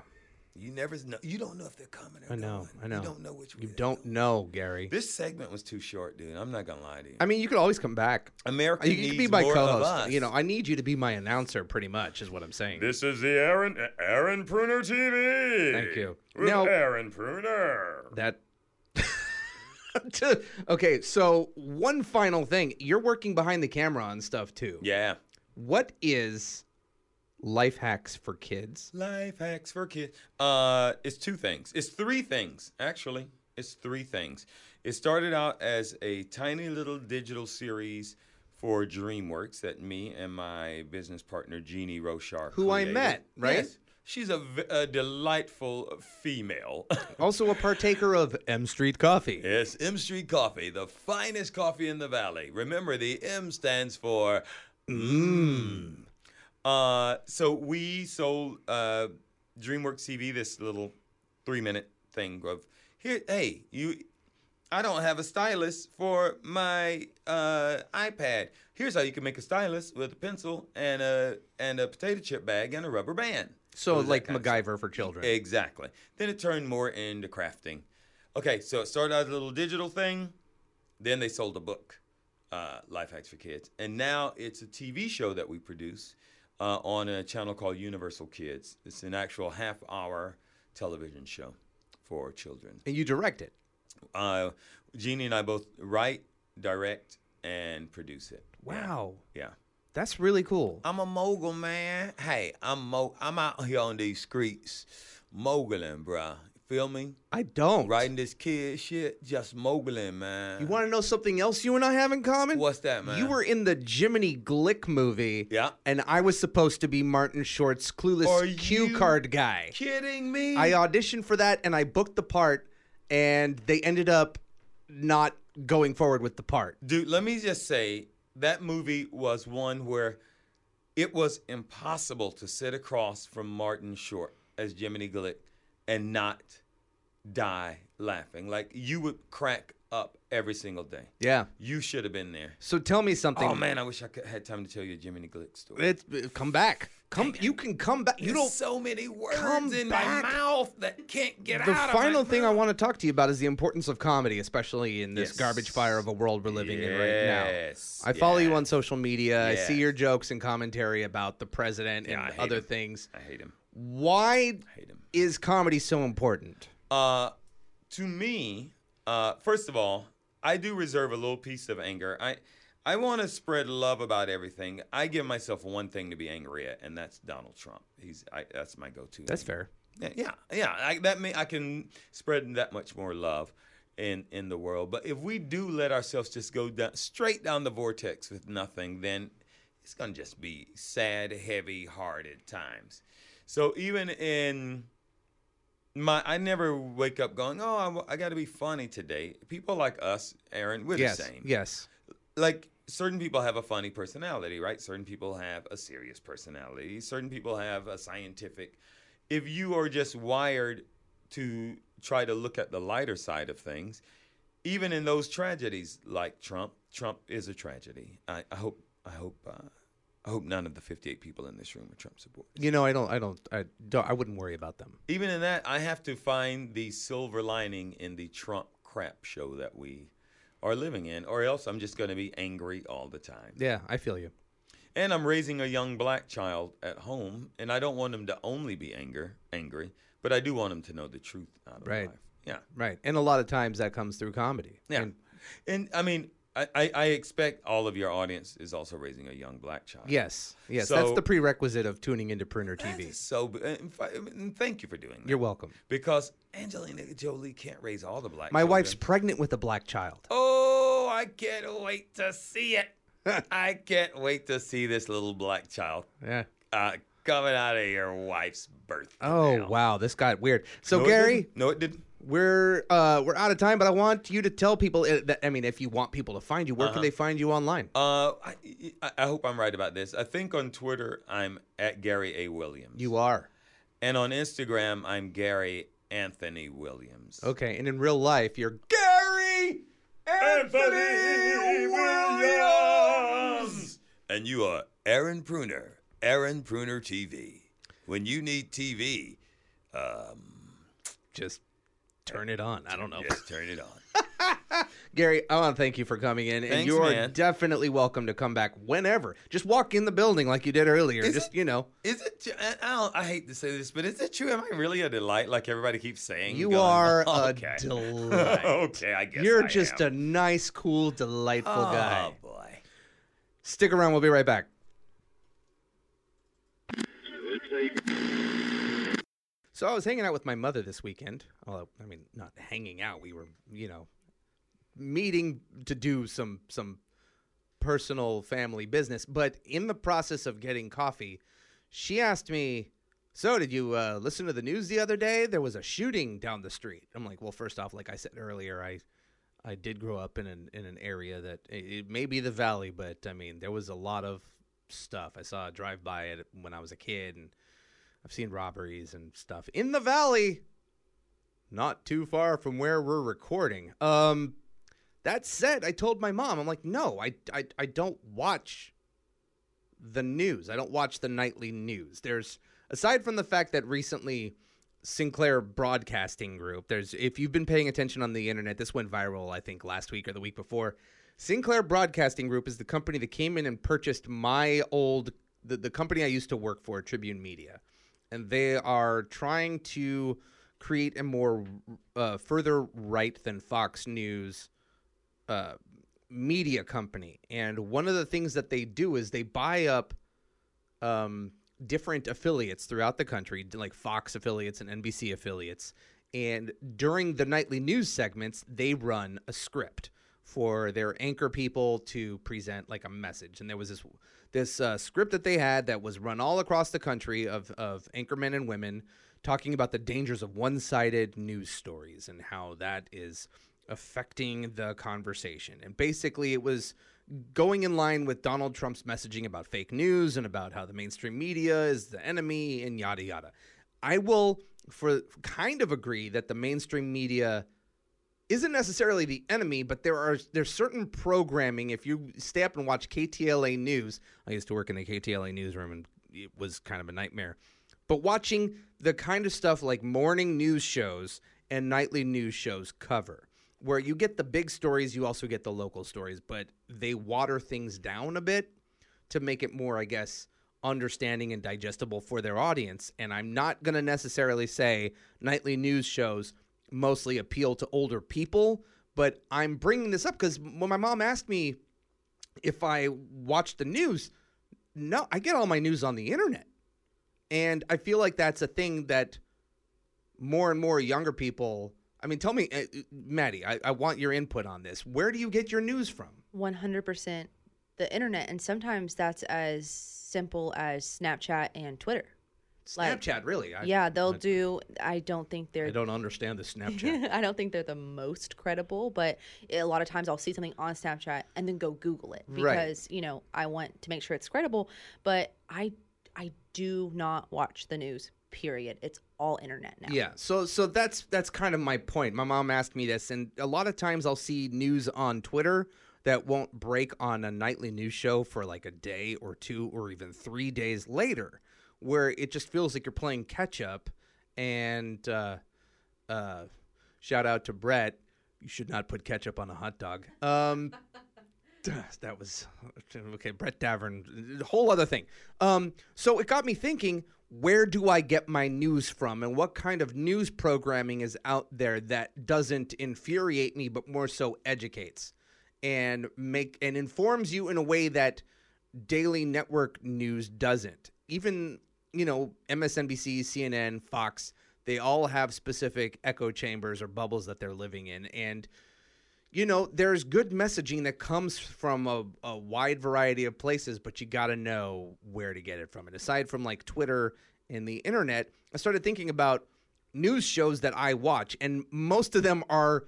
You never know. You don't know if they're coming or I know, going. I know. You don't know which way. you don't going. know, Gary. This segment was too short, dude. I'm not gonna lie to you. I mean, you could always come back. America You needs can be my more of co-host. us. You know, I need you to be my announcer, pretty much, is what I'm saying. This is the Aaron Aaron Pruner TV. Thank you. With Now- Aaron Pruner. That. <laughs> okay, so one final thing. You're working behind the camera on stuff too. Yeah. What is life hacks for kids? Life hacks for kids. Uh, it's two things. It's three things actually. It's three things. It started out as a tiny little digital series for DreamWorks that me and my business partner Jeannie Rochar, Who I met, right? Yes. She's a delightful female. <laughs> Also a partaker of M Street Coffee. Yes, M Street Coffee, the finest coffee in the valley. Remember, the M stands for mmm. Uh, so we sold uh, DreamWorks TV this little three-minute thing of here. Hey, you, I don't have a stylus for my uh, iPad. Here's how you can make a stylus with a pencil and a and a potato chip bag and a rubber band. So it was that like. MacGyver for children. Exactly. Then it turned more into crafting. Okay, so it started out as a little digital thing. Then they sold a book, uh, Life Hacks for Kids. And now it's a TV show that we produce uh, on a channel called Universal Kids. It's an actual half hour television show for children. And you direct it. Uh, Jeannie and I both write, direct, and produce it. Wow. Yeah. That's really cool. I'm a mogul, man. Hey, I'm mo- I'm out here on these streets, moguling, bruh. Feel me? I don't. Writing this kid shit, just moguling, man. You want to know something else you and I have in common? What's that, man? You were in the Jiminy Glick movie. Yeah. And I was supposed to be Martin Short's clueless Are cue card guy. kidding me? I auditioned for that and I booked the part, and they ended up not going forward with the part. Dude, let me just say that movie was one where it was impossible to sit across from Martin Short as Jiminy Glick and not die laughing. Like you would crack up every single day. Yeah. You should have been there. So tell me something. Oh man, I wish I could, had time to tell you a Jiminy Glick story. It's uh, come back. Come. You can come back. You There's don't. so many words come in back. my mouth that can't get The out. final of my thing I want to talk to you about is the importance of comedy, especially in this Yes. garbage fire of a world we're living in right now. Yes, I follow you on social media. I see your jokes and commentary about the president Yeah, and other him. things. I hate him. Why I hate him. Is comedy so important? Uh, to me, uh, first of all, I do reserve a little piece of anger. I I want to spread love about everything. I give myself one thing to be angry at, and that's Donald Trump. He's I, that's my go-to. That's anger. fair. Yeah, yeah, yeah. I, that may I can spread that much more love in in the world. But if we do let ourselves just go down straight down the vortex with nothing, then it's gonna just be sad, heavy-hearted times. So even in my, I never wake up going, "Oh, I, got to be funny today." People like us, Aaron, we're yes. the same. Yes. Like certain people have a funny personality, right? Certain people have a serious personality. Certain people have a scientific. If you are just wired to try to look at the lighter side of things, even in those tragedies like Trump, Trump is a tragedy. I, I hope, I hope, uh, I hope none of the 58 people in this room are Trump supporters. You know, I don't, I don't, I don't, I wouldn't worry about them. Even in that, I have to find the silver lining in the Trump crap show that we are living in, or else I'm just going to be angry all the time. Yeah, I feel you. And I'm raising a young black child at home, and I don't want him to only be anger, angry, but I do want him to know the truth out of Right. life. Yeah. Right, and a lot of times that comes through comedy. Yeah. And- And I mean, I, I, I expect all of your audience is also raising a young black child. yes, yes, that's the prerequisite of tuning into Pruner That TV. is so, and fi- and thank you for doing that. You're welcome. Because Angelina Jolie can't raise all the black My children. wife's pregnant with a black child. Oh, I can't wait to see it. <laughs> I can't wait to see this little black child Yeah. uh, coming out of your wife's birth. Oh canal. wow, this got weird. So No, it Gary, didn't. no, it didn't. We're uh we're out of time, but I want you to tell people uh, that I mean, if you want people to find you, where can they find you online? Uh, I, I- I hope I'm right about this. I think on Twitter I'm at Gary A Williams. You are and on Instagram I'm Gary Anthony Williams. okay, and in real life, you're Gary Anthony Williams. And you are Aaron Pruner, Aaron Pruner TV. When you need TV, um, Just turn it on. I don't know. just turn it on. <laughs> Gary, I want to thank you for coming in, and you are man. definitely welcome to come back whenever. Just walk in the building like you did earlier. Is Just it- you know, Is it? I, I don't, I hate to say this, but is it true? Am I really a delight, like everybody keeps saying? you Going, are <laughs> okay. a delight. <laughs> okay, I guess You're I just am. a nice, cool, delightful oh, guy. Oh boy. Stick around. We'll be right back. So I was hanging out with my mother this weekend. Although, I mean, not hanging out. We were, you know, meeting to do some some personal family business. But in the process of getting coffee, she asked me, "So, did you uh, listen to the news the other day? There was a shooting down the street." I'm like, "Well, first off, like I said earlier, I I did grow up in an in an area that it, may be the valley, but I mean there was a lot of stuff. I saw a drive by it when I was a kid, and I've seen robberies and stuff in the valley. Not too far from where we're recording. Um, that said, I told my mom, I'm like, no, I I, I don't watch the news. I don't watch the nightly news. There's aside from the fact that recently Sinclair Broadcasting Group, there's if you've been paying attention on the internet, this went viral I think last week or the week before. Sinclair Broadcasting Group is the company that came in and purchased my old the, the company I used to work for, Tribune Media. And they are trying to create a more uh, further right than Fox News uh, media company. And one of the things that they do is they buy up um, different affiliates throughout the country, like Fox affiliates and NBC affiliates. And during the nightly news segments, they run a script for their anchor people to present like a message. And there was this this uh, script that they had that was run all across the country of of anchor men and women talking about the dangers of one-sided news stories and how that is affecting the conversation. And basically, it was going in line with Donald Trump's messaging about fake news and about how the mainstream media is the enemy and yada yada. I will for kind of agree that the mainstream media isn't necessarily the enemy, but there are there's certain programming. If you stay up and watch KTLA News, I used to work in the KTLA newsroom, and it was kind of a nightmare. But watching the kind of stuff like morning news shows and nightly news shows cover, where you get the big stories, you also get the local stories, but they water things down a bit to make it more, I guess, understanding and digestible for their audience. And I'm not going to necessarily say nightly news shows mostly appeal to older people, but I'm bringing this up because when my mom asked me if I watch the news, no, I get all my news on the internet. And I feel like that's a thing that more and more younger people. I mean, tell me, uh, Maddie, I, I want your input on this. Where do you get your news from? 100% the internet and sometimes that's as simple as snapchat and twitter Like- Snapchat, really? I, yeah, they'll I, do. I don't think they're I don't understand the Snapchat. <laughs> I don't think they're the most credible, but a lot of times I'll see something on Snapchat and then go Google it Right. because you know I want to make sure it's credible. But I I do not watch the news. Period. It's all internet now. Yeah, so so that's that's kind of my point. My mom asked me this, and a lot of times I'll see news on Twitter that won't break on a nightly news show for like a day or two or even three days later, where it just feels like you're playing catch up. And uh, uh, shout out to Brett. You should not put ketchup on a hot dog. Um, <laughs> that was okay. Brett Davern, whole other thing. Um, so it got me thinking: where do I get my news from, and what kind of news programming is out there that doesn't infuriate me, but more so educates and make and informs you in a way that daily network news doesn't. Even you know MSNBC, CNN, Fox, they all have specific echo chambers or bubbles that they're living in, and you know, there's good messaging that comes from a, a wide variety of places, but you got to know where to get it from. And aside from like Twitter and the internet, I started thinking about news shows that I watch, and most of them are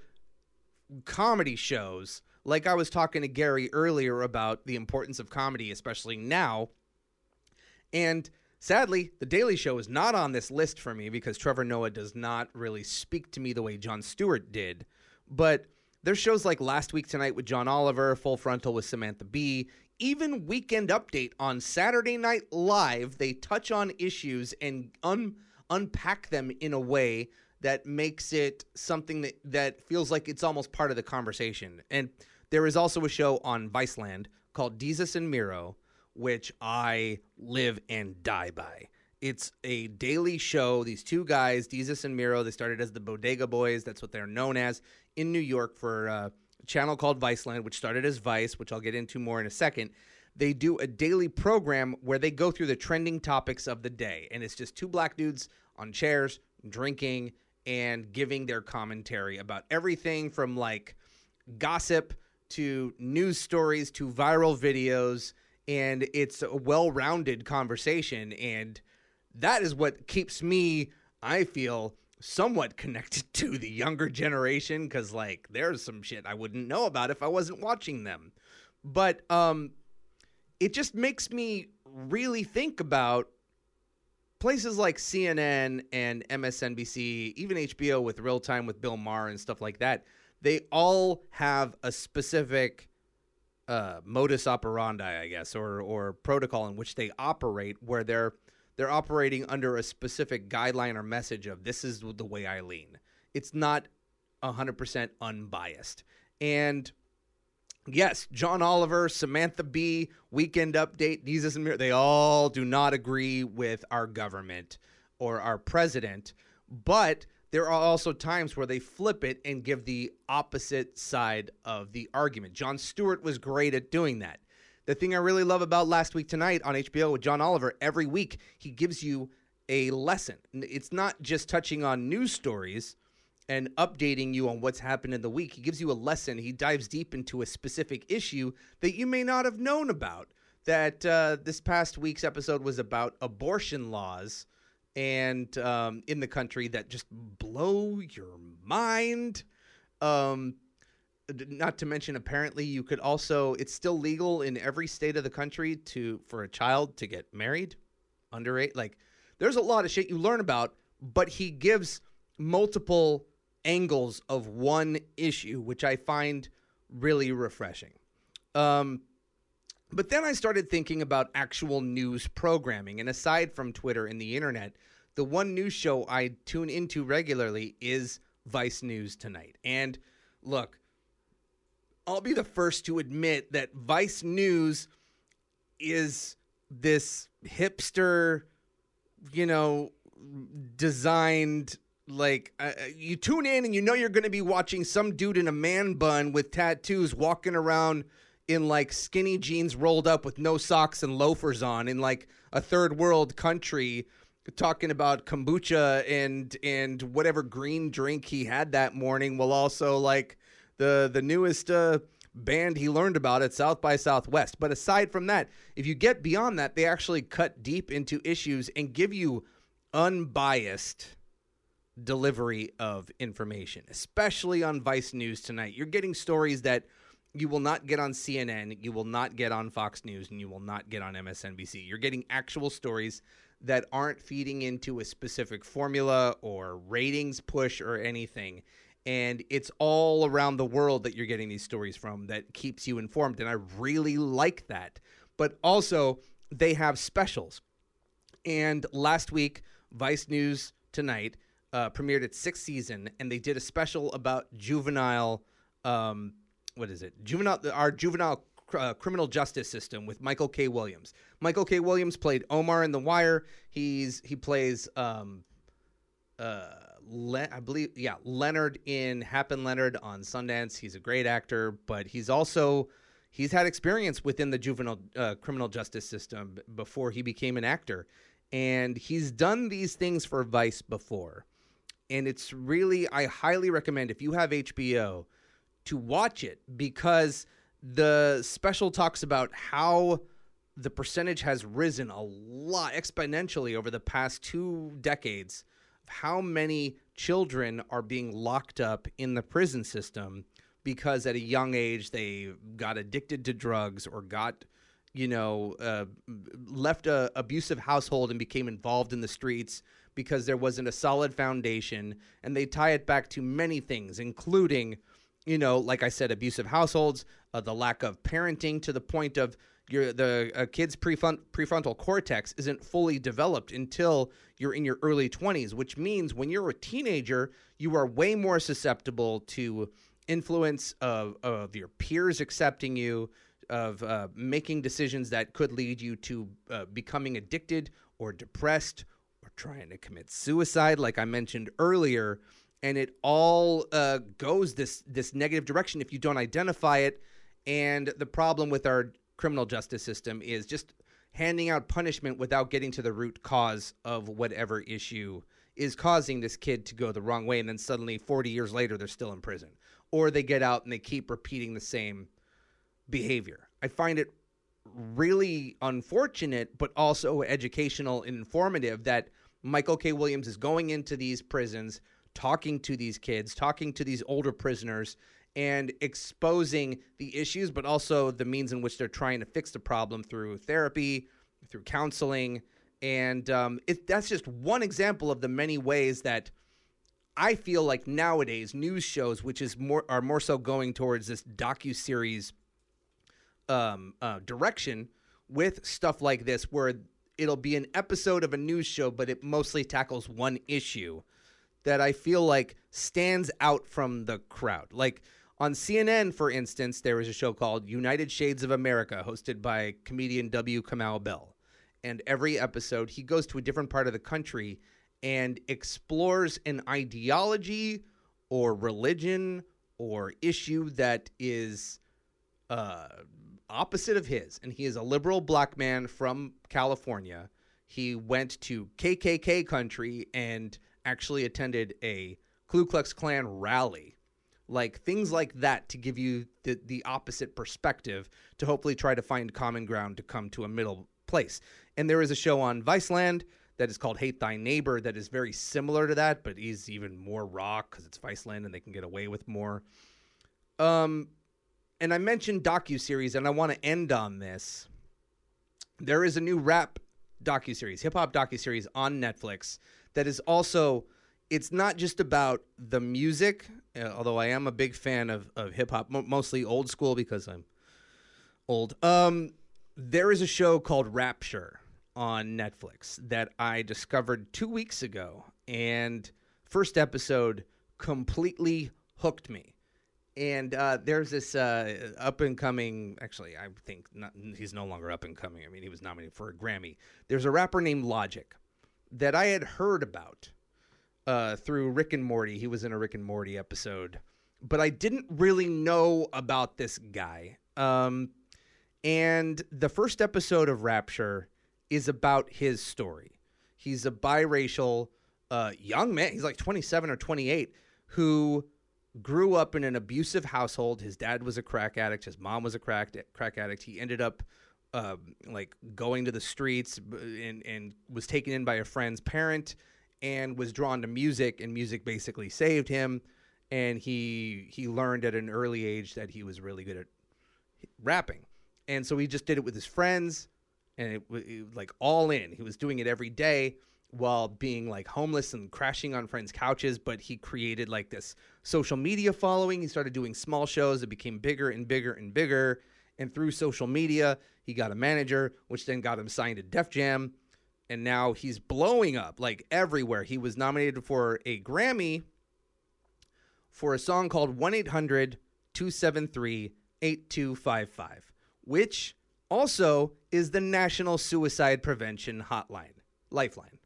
comedy shows. Like I was talking to Gary earlier about the importance of comedy, especially now. And sadly, The Daily Show is not on this list for me because Trevor Noah does not really speak to me the way Jon Stewart did. But there's shows like Last Week Tonight with John Oliver, Full Frontal with Samantha Bee, even Weekend Update on Saturday Night Live. They touch on issues and un- unpack them in a way that makes it something that, that feels like it's almost part of the conversation. And there is also a show on Viceland called Desus and Mero, which I live and die by. It's a daily show. These two guys, Desus and Mero, they started as the Bodega Boys. That's what they're known as in New York for uh, a channel called Viceland, which started as Vice, which I'll get into more in a second. They do a daily program where they go through the trending topics of the day. And it's just two black dudes on chairs, drinking, and giving their commentary about everything from like gossip to news stories to viral videos. And it's a well rounded conversation. And that is what keeps me, I feel, somewhat connected <laughs> to the younger generation because, like, there's some shit I wouldn't know about if I wasn't watching them. But um, it just makes me really think about places like CNN and MSNBC, even HBO with Real Time with Bill Maher and stuff like that. They all have a specific uh, modus operandi, I guess, or or protocol in which they operate, where they're they're operating under a specific guideline or message of this is the way I lean. It's not 100% unbiased. And yes, John Oliver, Samantha Bee, Weekend Update, Desus and Mero, they all do not agree with our government or our president, but there are also times where they flip it and give the opposite side of the argument. Jon Stewart was great at doing that. The thing I really love about Last Week Tonight on HBO with John Oliver, every week he gives you a lesson. It's not just touching on news stories and updating you on what's happened in the week. He gives you a lesson. He dives deep into a specific issue that you may not have known about. That uh, this past week's episode was about abortion laws and um, in the country that just blow your mind. Um, not to mention apparently you could also it's still legal in every state of the country to for a child to get married under eight like there's a lot of shit you learn about but he gives multiple angles of one issue which i find really refreshing um but then I started thinking about actual news programming. And aside from Twitter and the internet, the one news show I tune into regularly is Vice News Tonight. And look, I'll be the first to admit that Vice News is this hipster, you know, designed like uh, you tune in and you know you're going to be watching some dude in a man bun with tattoos walking around in like skinny jeans rolled up with no socks and loafers on in like a third world country talking about kombucha and and whatever green drink he had that morning while also like the the newest uh, band he learned about at South by Southwest. But aside from that, if you get beyond that, they actually cut deep into issues and give you unbiased delivery of information, especially on Vice News tonight. You're getting stories that you will not get on CNN, you will not get on Fox News, and you will not get on MSNBC. You're getting actual stories that aren't feeding into a specific formula or ratings push or anything. And it's all around the world that you're getting these stories from that keeps you informed. And I really like that. But also, they have specials. And last week, Vice News Tonight uh, premiered its sixth season, and they did a special about juvenile. Um, what is it? Juvenile. Our juvenile uh, criminal justice system with Michael K. Williams. Michael K. Williams played Omar in The Wire. He's he plays um, uh, Le- I believe yeah Leonard in Hap and Leonard on Sundance. He's a great actor, but he's also he's had experience within the juvenile uh, criminal justice system before he became an actor, and he's done these things for Vice before. And it's really I highly recommend if you have HBO to watch it because the special talks about how the percentage has risen a lot exponentially over the past two decades of how many children are being locked up in the prison system because at a young age they got addicted to drugs or got you know uh, left a abusive household and became involved in the streets because there wasn't a solid foundation. And they tie it back to many things including you know like i said abusive households uh, the lack of parenting to the point of your the uh, kid's prefront, prefrontal cortex isn't fully developed until you're in your early 20s which means when you're a teenager you are way more susceptible to influence of, of your peers accepting you of uh, making decisions that could lead you to uh, becoming addicted or depressed or trying to commit suicide like i mentioned earlier and it all uh, goes this this negative direction if you don't identify it and the problem with our criminal justice system is just handing out punishment without getting to the root cause of whatever issue is causing this kid to go the wrong way. And then suddenly, 40 years later, they're still in prison. Or they get out and they keep repeating the same behavior. I find it really unfortunate, but also educational and informative that Michael K. Williams is going into these prisons, talking to these kids, talking to these older prisoners, and exposing the issues, but also the means in which they're trying to fix the problem through therapy, through counseling, and um, it, that's just one example of the many ways that I feel like nowadays news shows, which is more are more so going towards this docu series um, uh, direction with stuff like this, where it'll be an episode of a news show, but it mostly tackles one issue that I feel like stands out from the crowd. Like on CNN, for instance, there was a show called United Shades of America, hosted by comedian W. Kamau Bell. And every episode, he goes to a different part of the country and explores an ideology or religion or issue that is uh, opposite of his. And he is a liberal black man from California. He went to KKK country and actually attended a Ku Klux Klan rally like things like that to give you the, the opposite perspective to hopefully try to find common ground to come to a middle place. And there is a show on Viceland that is called Hate Thy Neighbor that is very similar to that, but is even more raw because it's Viceland and they can get away with more. Um, and I mentioned docu series, and I want to end on this. There is a new rap docu series, hip hop docu series on Netflix that is also it's not just about the music, uh, although I am a big fan of, of hip hop, mo- mostly old school because I'm old. Um, there is a show called Rapture on Netflix that I discovered two weeks ago, and first episode completely hooked me. And uh, there's this uh, up and coming, actually, I think not, he's no longer up and coming. I mean, he was nominated for a Grammy. There's a rapper named Logic that I had heard about uh, through Rick and Morty. He was in a Rick and Morty episode, but I didn't really know about this guy. Um, and the first episode of Rapture is about his story. He's a biracial uh, young man. He's like 27 or 28 who grew up in an abusive household. His dad was a crack addict. His mom was a crack crack addict. He ended up uh, like going to the streets and and was taken in by a friend's parent and was drawn to music and music basically saved him. And he he learned at an early age that he was really good at rapping. And so he just did it with his friends and it, it was like all in. He was doing it every day while being like homeless and crashing on friends couches but he created like this social media following. He started doing small shows. It became bigger and bigger and bigger and through social media he got a manager which then got him signed to def jam and now he's blowing up like everywhere he was nominated for a grammy for a song called 1 800 273 8255, which also is the National Suicide Prevention Hotline, Lifeline.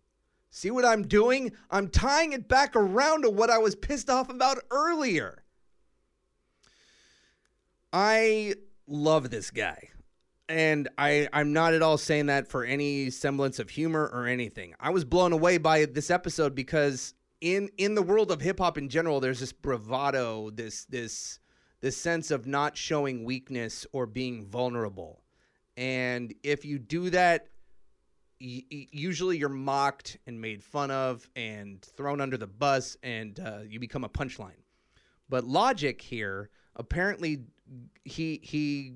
See what I'm doing? I'm tying it back around to what I was pissed off about earlier. I love this guy. And I, I'm not at all saying that for any semblance of humor or anything. I was blown away by this episode because in in the world of hip hop in general, there's this bravado, this this this sense of not showing weakness or being vulnerable. And if you do that, usually you're mocked and made fun of and thrown under the bus, and uh, you become a punchline. But Logic here apparently he he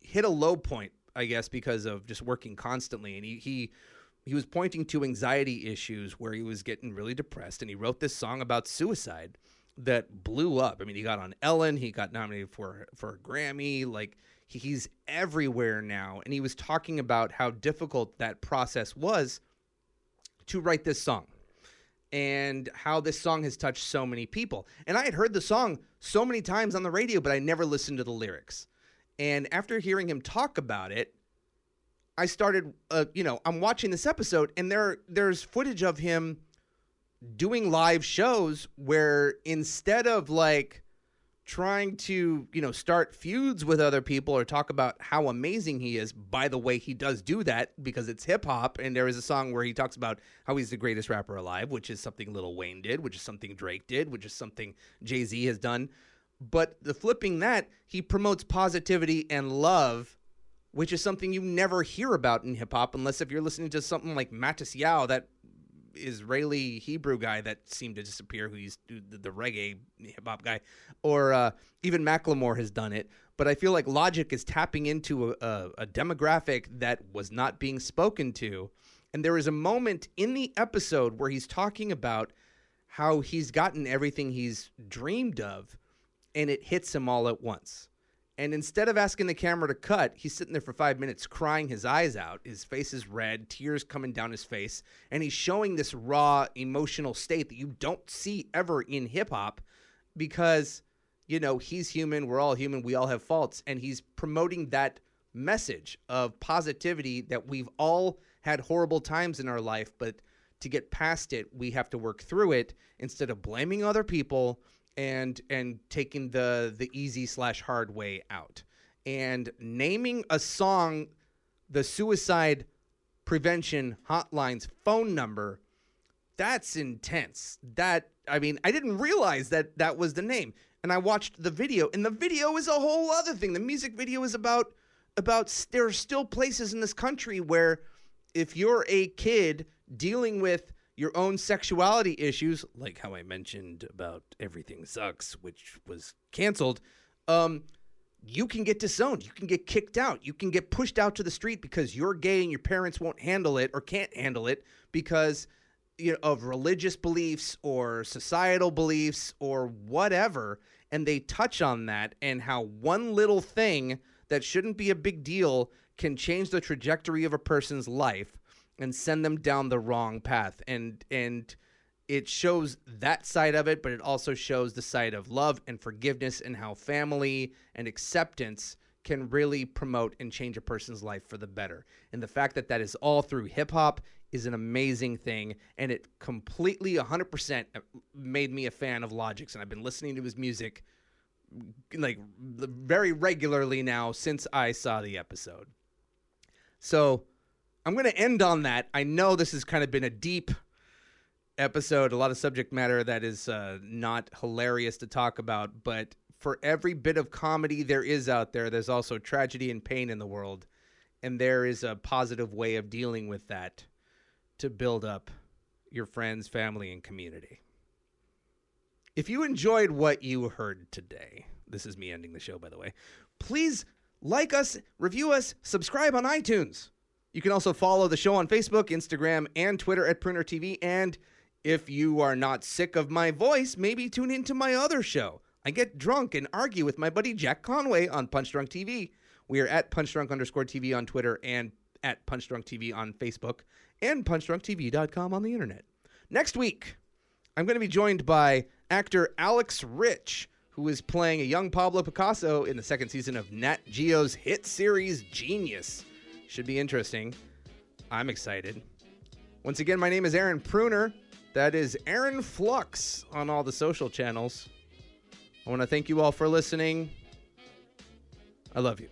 hit a low point, I guess, because of just working constantly, and he he he was pointing to anxiety issues where he was getting really depressed, and he wrote this song about suicide that blew up. I mean, he got on Ellen, he got nominated for for a Grammy, like he's everywhere now, and he was talking about how difficult that process was to write this song and how this song has touched so many people. And I had heard the song so many times on the radio, but I never listened to the lyrics. And after hearing him talk about it, I started, uh, you know, I'm watching this episode, and there there's footage of him doing live shows where instead of like trying to you know start feuds with other people or talk about how amazing he is by the way he does do that because it's hip hop. And there is a song where he talks about how he's the greatest rapper alive which is something Lil Wayne did which is something Drake did which is something Jay-Z has done. But the flipping that he promotes positivity and love which is something you never hear about in hip hop unless if you're listening to something like Matisyahu that Israeli Hebrew guy that seemed to disappear, who he's the, the reggae hip hop guy, or uh, even Macklemore has done it. But I feel like Logic is tapping into a, a, a demographic that was not being spoken to. And there is a moment in the episode where he's talking about how he's gotten everything he's dreamed of, and it hits him all at once. And instead of asking the camera to cut, he's sitting there for five minutes crying his eyes out. His face is red, tears coming down his face. And he's showing this raw emotional state that you don't see ever in hip hop because, you know, he's human. We're all human. We all have faults. And he's promoting that message of positivity that we've all had horrible times in our life, but to get past it, we have to work through it instead of blaming other people and and taking the the easy slash hard way out. And naming a song the suicide prevention hotline's phone number that's intense. That i mean i didn't realize that that was the name. And i watched the video and the video is a whole other thing. The music video is about about there are still places in this country where if you're a kid dealing with your own sexuality issues, like how I mentioned about Everything Sucks, which was canceled, um, you can get disowned. You can get kicked out. You can get pushed out to the street because you're gay and your parents won't handle it or can't handle it because you know, of religious beliefs or societal beliefs or whatever. And they touch on that and how one little thing that shouldn't be a big deal can change the trajectory of a person's life and send them down the wrong path. And and it shows that side of it but it also shows the side of love and forgiveness and how family and acceptance can really promote and change a person's life for the better. And the fact that that is all through hip hop is an amazing thing and it completely 100% uh, made me a fan of Logic's and I've been listening to his music like very regularly now since I saw the episode. So I'm going to end on that. I know this has kind of been a deep episode, a lot of subject matter that is uh, not hilarious to talk about, but for every bit of comedy there is out there, there's also tragedy and pain in the world. and there is a positive way of dealing with that to build up your friends, family, and community. If you enjoyed what you heard today, this is me ending the show, by the way, please like us, review us, subscribe on iTunes. You can also follow the show on Facebook, Instagram, and Twitter at Pruner TV. And if you are not sick of my voice, maybe tune into my other show. I get drunk and argue with my buddy Jack Conway on Punch Drunk TV. We are at Punch Drunk underscore TV on Twitter and at Punch Drunk TV on Facebook and punchdrunktv.com on the internet. Next week, I'm going to be joined by actor Alex Rich, who is playing a young Pablo Picasso in the second season of Nat Geo's hit series Genius. Should be interesting. I'm excited. Once again, my name is Aaron Pruner. That is Aaron Flux on all the social channels. I want to thank you all for listening. I love you.